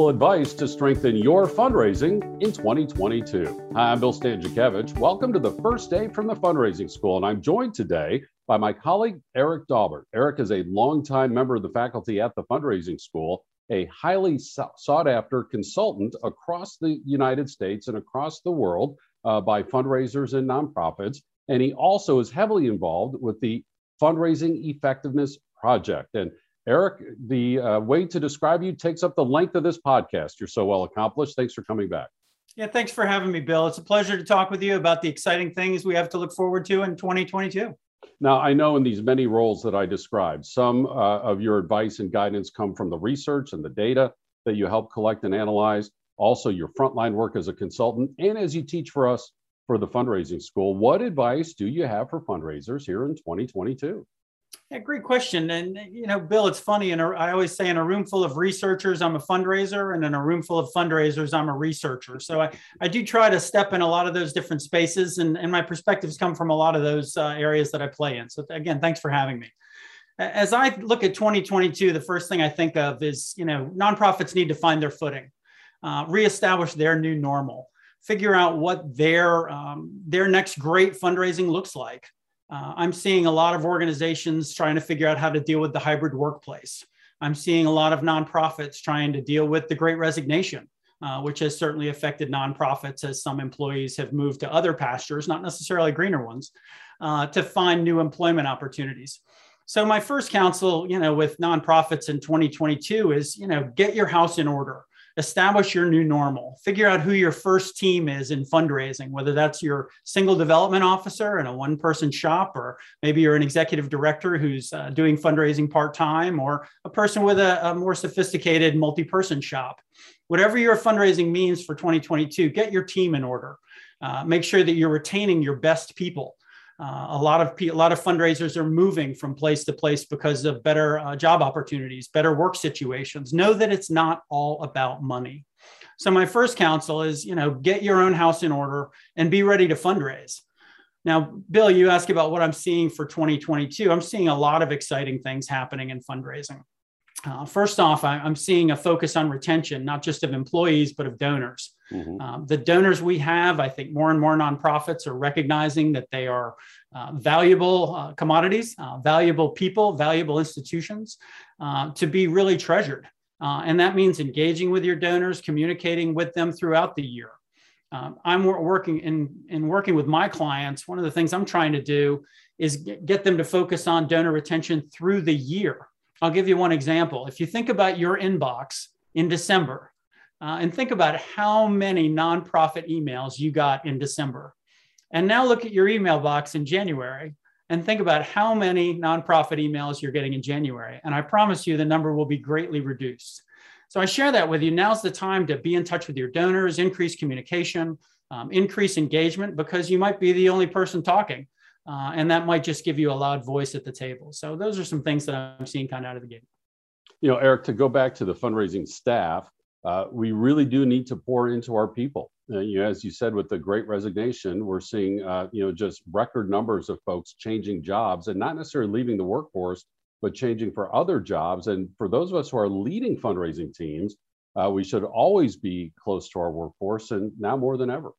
advice to strengthen your fundraising in 2022. Hi, I'm Bill Stanczykiewicz. Welcome to the first day from the fundraising school, and I'm joined today by my colleague Eric Daubert. Eric is a longtime member of the faculty at the fundraising school, a highly sought after consultant across the United States and across the world uh, by fundraisers and nonprofits. And he also is heavily involved with the Fundraising Effectiveness Project. And Eric, the uh, way to describe you takes up the length of this podcast. You're so well accomplished. Thanks for coming back. Yeah, thanks for having me, Bill. It's a pleasure to talk with you about the exciting things we have to look forward to in 2022. Now, I know in these many roles that I described, some uh, of your advice and guidance come from the research and the data that you help collect and analyze, also your frontline work as a consultant, and as you teach for us for the fundraising school. What advice do you have for fundraisers here in 2022? Yeah, great question. And you know, Bill, it's funny. And I always say, in a room full of researchers, I'm a fundraiser, and in a room full of fundraisers, I'm a researcher. So I, I do try to step in a lot of those different spaces, and, and my perspectives come from a lot of those uh, areas that I play in. So again, thanks for having me. As I look at 2022, the first thing I think of is, you know, nonprofits need to find their footing, uh, reestablish their new normal, figure out what their um, their next great fundraising looks like. Uh, I'm seeing a lot of organizations trying to figure out how to deal with the hybrid workplace. I'm seeing a lot of nonprofits trying to deal with the great resignation, uh, which has certainly affected nonprofits as some employees have moved to other pastures, not necessarily greener ones, uh, to find new employment opportunities. So my first counsel, you know, with nonprofits in 2022 is, you know, get your house in order establish your new normal. Figure out who your first team is in fundraising whether that's your single development officer in a one person shop or maybe you're an executive director who's uh, doing fundraising part-time or a person with a, a more sophisticated multi-person shop. Whatever your fundraising means for 2022 get your team in order. Uh, make sure that you're retaining your best people uh, a lot of a lot of fundraisers are moving from place to place because of better uh, job opportunities, better work situations. Know that it's not all about money. So my first counsel is, you know, get your own house in order and be ready to fundraise. Now, Bill, you ask about what I'm seeing for 2022. I'm seeing a lot of exciting things happening in fundraising. Uh, first off, I, am seeing a focus on retention, not just of employees, but of donors. Mm-hmm. Um, the donors we have, I think more and more nonprofits are recognizing that they are uh, valuable uh, commodities, uh, valuable people, valuable institutions uh, to be really treasured. Uh, and that means engaging with your donors, communicating with them throughout the year. Um, I'm working in, in working with my clients. One of the things I'm trying to do is get, get them to focus on donor retention through the year. I'll give you one example. If you think about your inbox in December uh, and think about how many nonprofit emails you got in December, and now look at your email box in January and think about how many nonprofit emails you're getting in January. And I promise you the number will be greatly reduced. So I share that with you. Now's the time to be in touch with your donors, increase communication, um, increase engagement, because you might be the only person talking. Uh, and that might just give you a loud voice at the table. So those are some things that I'm seeing kind of out of the gate. You know, Eric, to go back to the fundraising staff, uh, we really do need to pour into our people. Uh, you know, as you said, with the Great Resignation, we're seeing uh, you know just record numbers of folks changing jobs and not necessarily leaving the workforce, but changing for other jobs. And for those of us who are leading fundraising teams, uh, we should always be close to our workforce, and now more than ever.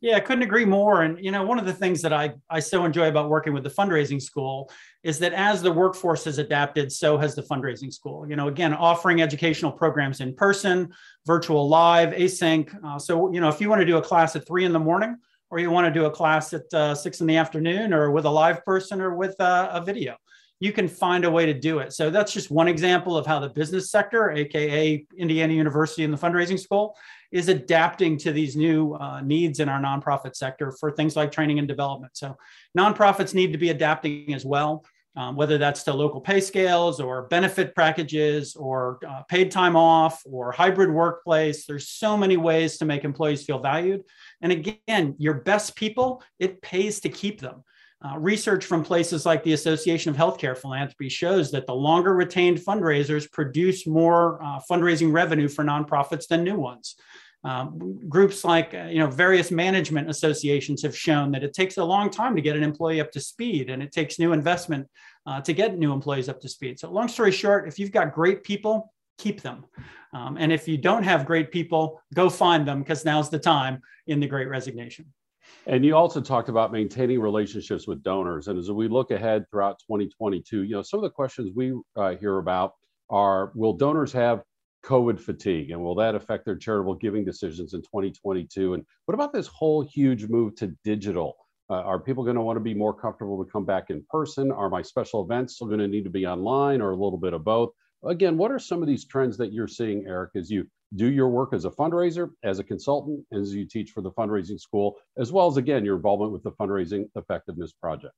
Yeah, I couldn't agree more. And you know, one of the things that I I so enjoy about working with the fundraising school is that as the workforce has adapted, so has the fundraising school. You know, again, offering educational programs in person, virtual, live, async. Uh, so you know, if you want to do a class at three in the morning, or you want to do a class at uh, six in the afternoon, or with a live person, or with uh, a video, you can find a way to do it. So that's just one example of how the business sector, aka Indiana University and the fundraising school, is adapting to these new uh, needs in our nonprofit sector for things like training and development. So nonprofits need to be adapting as well. Um, whether that's to local pay scales or benefit packages or uh, paid time off or hybrid workplace. There's so many ways to make employees feel valued. And again, your best people, it pays to keep them. Uh, research from places like the Association of Healthcare Philanthropy shows that the longer retained fundraisers produce more uh, fundraising revenue for nonprofits than new ones. Um, groups like uh, you know various management associations have shown that it takes a long time to get an employee up to speed, and it takes new investment uh, to get new employees up to speed. So, long story short, if you've got great people keep them. Um, and if you don't have great people, go find them because now's the time in the great resignation. And you also talked about maintaining relationships with donors. And as we look ahead throughout 2022, you know, some of the questions we uh, hear about are will donors have COVID fatigue and will that affect their charitable giving decisions in 2022? And what about this whole huge move to digital? Uh, are people going to want to be more comfortable to come back in person? Are my special events still going to need to be online or a little bit of both? Again, what are some of these trends that you're seeing, Eric, as you do your work as a fundraiser, as a consultant, as you teach for the fundraising school, as well as again your involvement with the fundraising effectiveness project?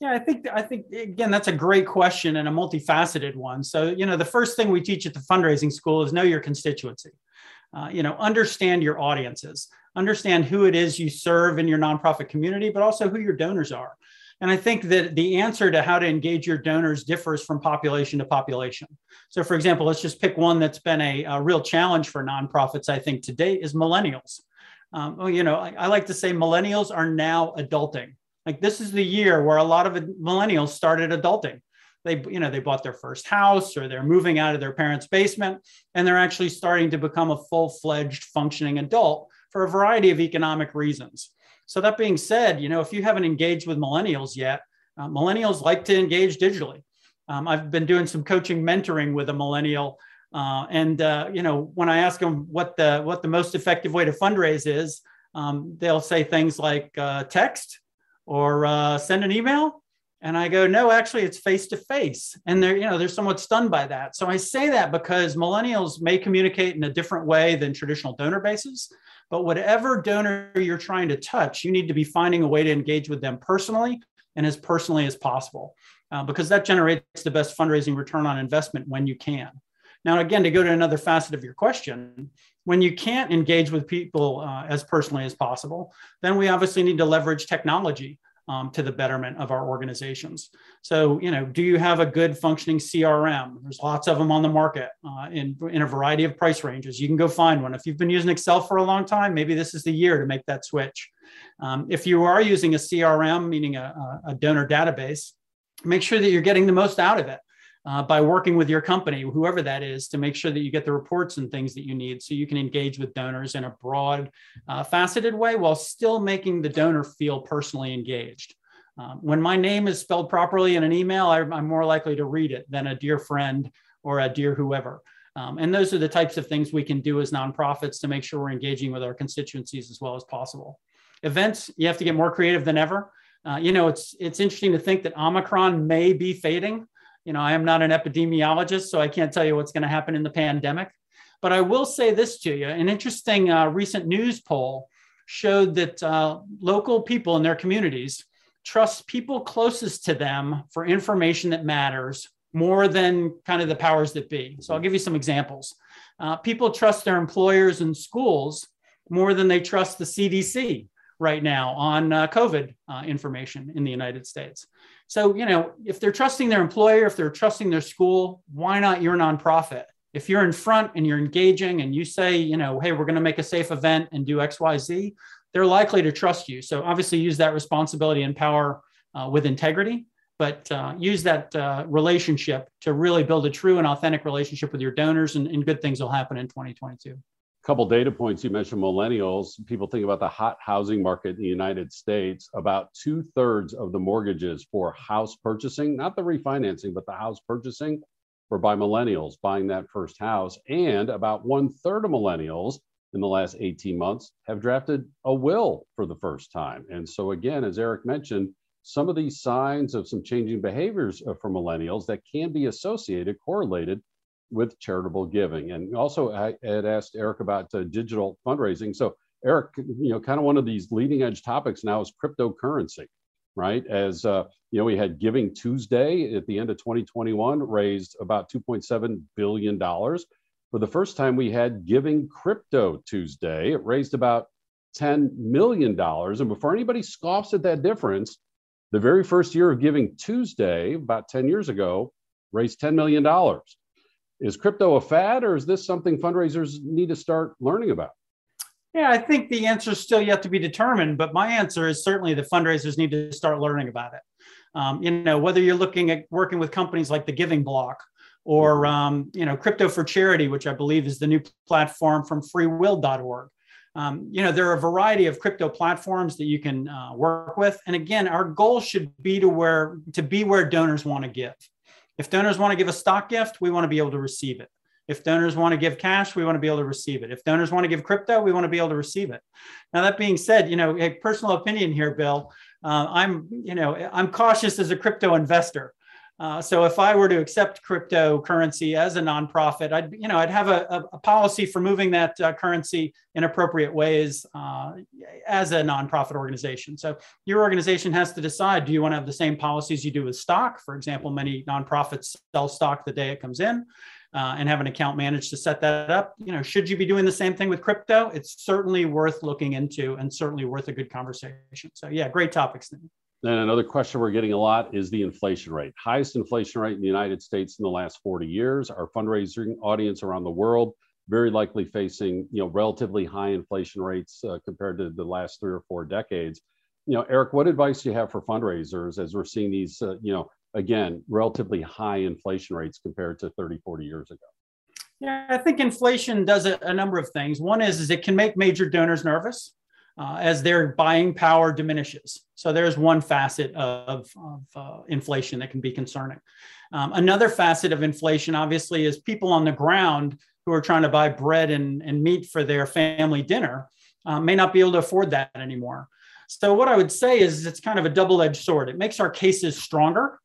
Yeah, I think I think again that's a great question and a multifaceted one. So you know the first thing we teach at the fundraising school is know your constituency. Uh, you know, understand your audiences, understand who it is you serve in your nonprofit community, but also who your donors are. And I think that the answer to how to engage your donors differs from population to population. So, for example, let's just pick one that's been a, a real challenge for nonprofits, I think, today is millennials. Um, well, you know, I, I like to say millennials are now adulting. Like this is the year where a lot of millennials started adulting. They, you know, they bought their first house or they're moving out of their parents' basement and they're actually starting to become a full-fledged functioning adult for a variety of economic reasons. So that being said, you know, if you haven't engaged with millennials yet, uh, millennials like to engage digitally. Um, I've been doing some coaching, mentoring with a millennial, uh, and uh, you know, when I ask them what the what the most effective way to fundraise is, um, they'll say things like uh, text or uh, send an email. And I go, no, actually, it's face to face. And they're, you know, they're somewhat stunned by that. So I say that because millennials may communicate in a different way than traditional donor bases. But whatever donor you're trying to touch, you need to be finding a way to engage with them personally and as personally as possible, uh, because that generates the best fundraising return on investment when you can. Now, again, to go to another facet of your question, when you can't engage with people uh, as personally as possible, then we obviously need to leverage technology um, to the betterment of our organizations. So, you know, do you have a good functioning CRM? There's lots of them on the market uh, in, in a variety of price ranges. You can go find one. If you've been using Excel for a long time, maybe this is the year to make that switch. Um, if you are using a CRM, meaning a, a donor database, make sure that you're getting the most out of it uh, by working with your company, whoever that is, to make sure that you get the reports and things that you need so you can engage with donors in a broad, uh, faceted way while still making the donor feel personally engaged. Um, when my name is spelled properly in an email, I, am more likely to read it than a dear friend or a dear whoever. Um, and those are the types of things we can do as nonprofits to make sure we're engaging with our constituencies as well as possible. Events, you have to get more creative than ever. Uh, you know, it's it's interesting to think that Omicron may be fading you know, I am not an epidemiologist, so I can't tell you what's going to happen in the pandemic. But I will say this to you an interesting uh, recent news poll showed that uh, local people in their communities trust people closest to them for information that matters more than kind of the powers that be. So I'll give you some examples. Uh, people trust their employers and schools more than they trust the CDC right now on uh, COVID uh, information in the United States. So, you know, if they're trusting their employer, if they're trusting their school, why not your nonprofit? If you're in front and you're engaging and you say, you know, hey, we're going to make a safe event and do XYZ, they're likely to trust you. So, obviously, use that responsibility and power uh, with integrity, but uh, use that uh, relationship to really build a true and authentic relationship with your donors, and, and good things will happen in 2022 couple data points. You mentioned millennials. People think about the hot housing market in the united states about two-thirds of the mortgages for house purchasing not the refinancing but the house purchasing were by millennials buying that first house. And about one-third of millennials in the last 18 months have drafted a will for the first time. And so again as eric mentioned some of these signs of some changing behaviors uh, for millennials that can be associated correlated with charitable giving. And also, I had asked Eric about uh, digital fundraising. So, Eric, you know, kind of one of these leading edge topics now is cryptocurrency, right? As uh, you know, we had Giving Tuesday at the end of 2021 raised about 2.7 billion dollars. For the first time, we had Giving Crypto Tuesday. It raised about 10 million dollars. And before anybody scoffs at that difference, the very first year of Giving Tuesday, about 10 years ago, raised $10 million is crypto a fad or is this something fundraisers need to start learning about? Yeah, I think the answer is still yet to be determined, but my answer is certainly the fundraisers need to start learning about it. Um, you know, whether you're looking at working with companies like the Giving Block or um, you know crypto for charity which i believe is the new platform from freewill.org um, you know there are a variety of crypto platforms that you can uh, work with and again our goal should be to where to be where donors want to give if donors want to give a stock gift we want to be able to receive it if donors want to give cash, we want to be able to receive it. If donors want to give crypto, we want to be able to receive it. Now, that being said, you know, a personal opinion here, Bill, uh, I'm, you know, I'm cautious as a crypto investor. Uh, so if I were to accept cryptocurrency as a nonprofit, I'd you know I'd have a, a, policy for moving that uh, currency in appropriate ways uh, as a nonprofit organization. So your organization has to decide: do you want to have the same policies you do with stock? For example, many nonprofits sell stock the day it comes in. Uh, and have an account managed to set that up. You know, should you be doing the same thing with crypto? It's certainly worth looking into and certainly worth a good conversation. So yeah, great topics. Then another question we're getting a lot is the inflation rate. Highest inflation rate in the United States in the last 40 years. Our fundraising audience around the world very likely facing you know relatively high inflation rates uh, compared to the last three or four decades. You know, Eric, what advice do you have for fundraisers as we're seeing these uh, you know again relatively high inflation rates compared to 30, 40 years ago? Yeah, I think inflation does a, a number of things. One is, is it can make major donors nervous uh, as their buying power diminishes. So there's one facet of, of uh, inflation that can be concerning. Um, another facet of inflation, obviously, is people on the ground who are trying to buy bread and, and meat for their family dinner uh, may not be able to afford that anymore. So what I would say is it's kind of a double-edged sword. It makes our cases stronger.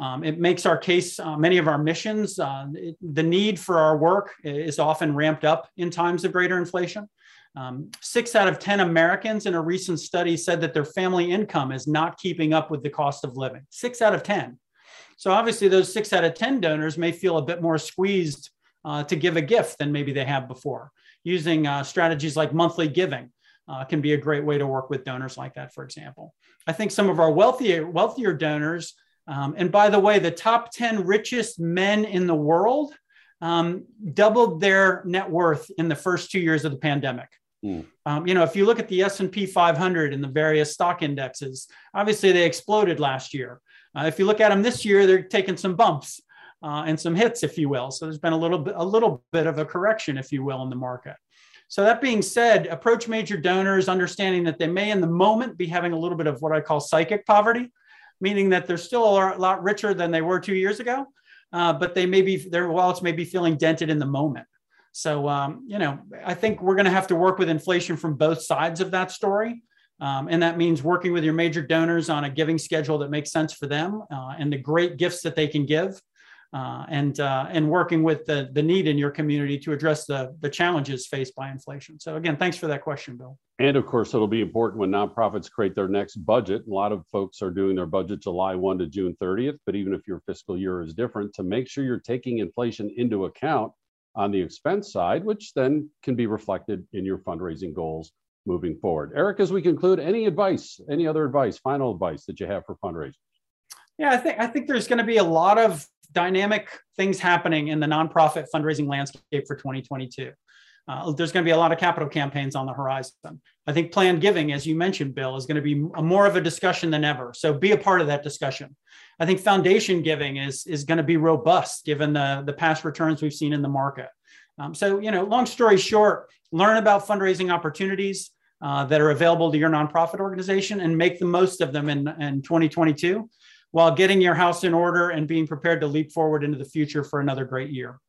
Um, it makes our case, uh, many of our missions, uh, it, the need for our work is often ramped up in times of greater inflation. Um, six out of 10 Americans in a recent study said that their family income is not keeping up with the cost of living. Six out of 10. So obviously, those six out of 10 donors may feel a bit more squeezed uh, to give a gift than maybe they have before. Using uh, strategies like monthly giving uh, can be a great way to work with donors like that, for example. I think some of our wealthier, wealthier donors, um, and by the way, the top 10 richest men in the world um, doubled their net worth in the first two years of the pandemic. Mm. Um, you know, if you look at the S&P 500 and the various stock indexes, obviously they exploded last year. Uh, if you look at them this year, they're taking some bumps uh, and some hits, if you will. So there's been a little bit, a little bit of a correction, if you will, in the market. So that being said, approach major donors, understanding that they may, in the moment, be having a little bit of what I call psychic poverty, meaning that they're still a lot richer than they were two years ago, uh, but they may be their wallets may be feeling dented in the moment. So, um, you know, I think we're going to have to work with inflation from both sides of that story. Um, and that means working with your major donors on a giving schedule that makes sense for them uh, and the great gifts that they can give. Uh, and uh, and working with the, the need in your community to address the, the challenges faced by inflation. So again, thanks for that question, Bill. And of course, it'll be important when nonprofits create their next budget. A lot of folks are doing their budget July 1 to June 30th, but even if your fiscal year is different, to make sure you're taking inflation into account on the expense side, which then can be reflected in your fundraising goals moving forward. Eric, as we conclude, any advice, any other advice, final advice that you have for fundraising? Yeah, I think I think there's going to be a lot of dynamic things happening in the nonprofit fundraising landscape for 2022. Uh, there's going to be a lot of capital campaigns on the horizon. I think planned giving, as you mentioned, Bill, is going to be a, more of a discussion than ever. So be a part of that discussion. I think foundation giving is, is going to be robust given the, the past returns we've seen in the market. Um, so, you know, long story short, learn about fundraising opportunities uh, that are available to your nonprofit organization and make the most of them in, in 2022 while getting your house in order and being prepared to leap forward into the future for another great year.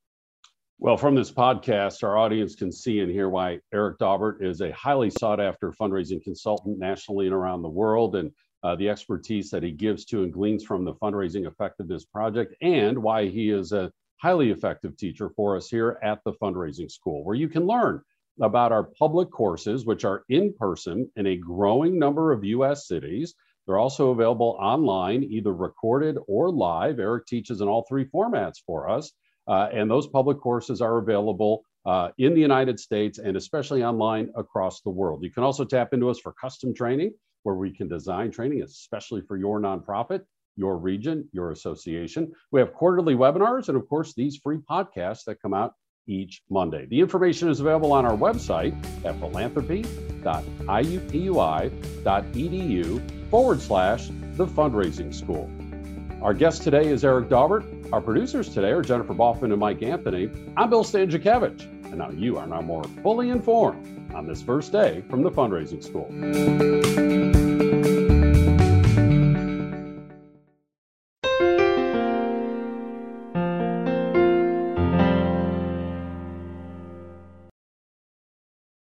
Well, from this podcast, our audience can see and hear why Eric Daubert is a highly sought after fundraising consultant nationally and around the world, and uh, the expertise that he gives to and gleans from the Fundraising Effectiveness Project, and why he is a highly effective teacher for us here at the Fundraising School, where you can learn about our public courses, which are in person in a growing number of US cities. They're also available online, either recorded or live. Eric teaches in all three formats for us. Uh, and those public courses are available uh, in the United States and especially online across the world. You can also tap into us for custom training, where we can design training especially for your nonprofit, your region, your association. We have quarterly webinars and, of course, these free podcasts that come out each Monday. The information is available on our website at philanthropy.iupui.edu forward slash the fundraising school. Our guest today is Eric Daubert Our producers today are Jennifer Boffman and Mike Anthony. I'm Bill Stanczykiewicz, and now you are now more fully informed on this first day from the fundraising school.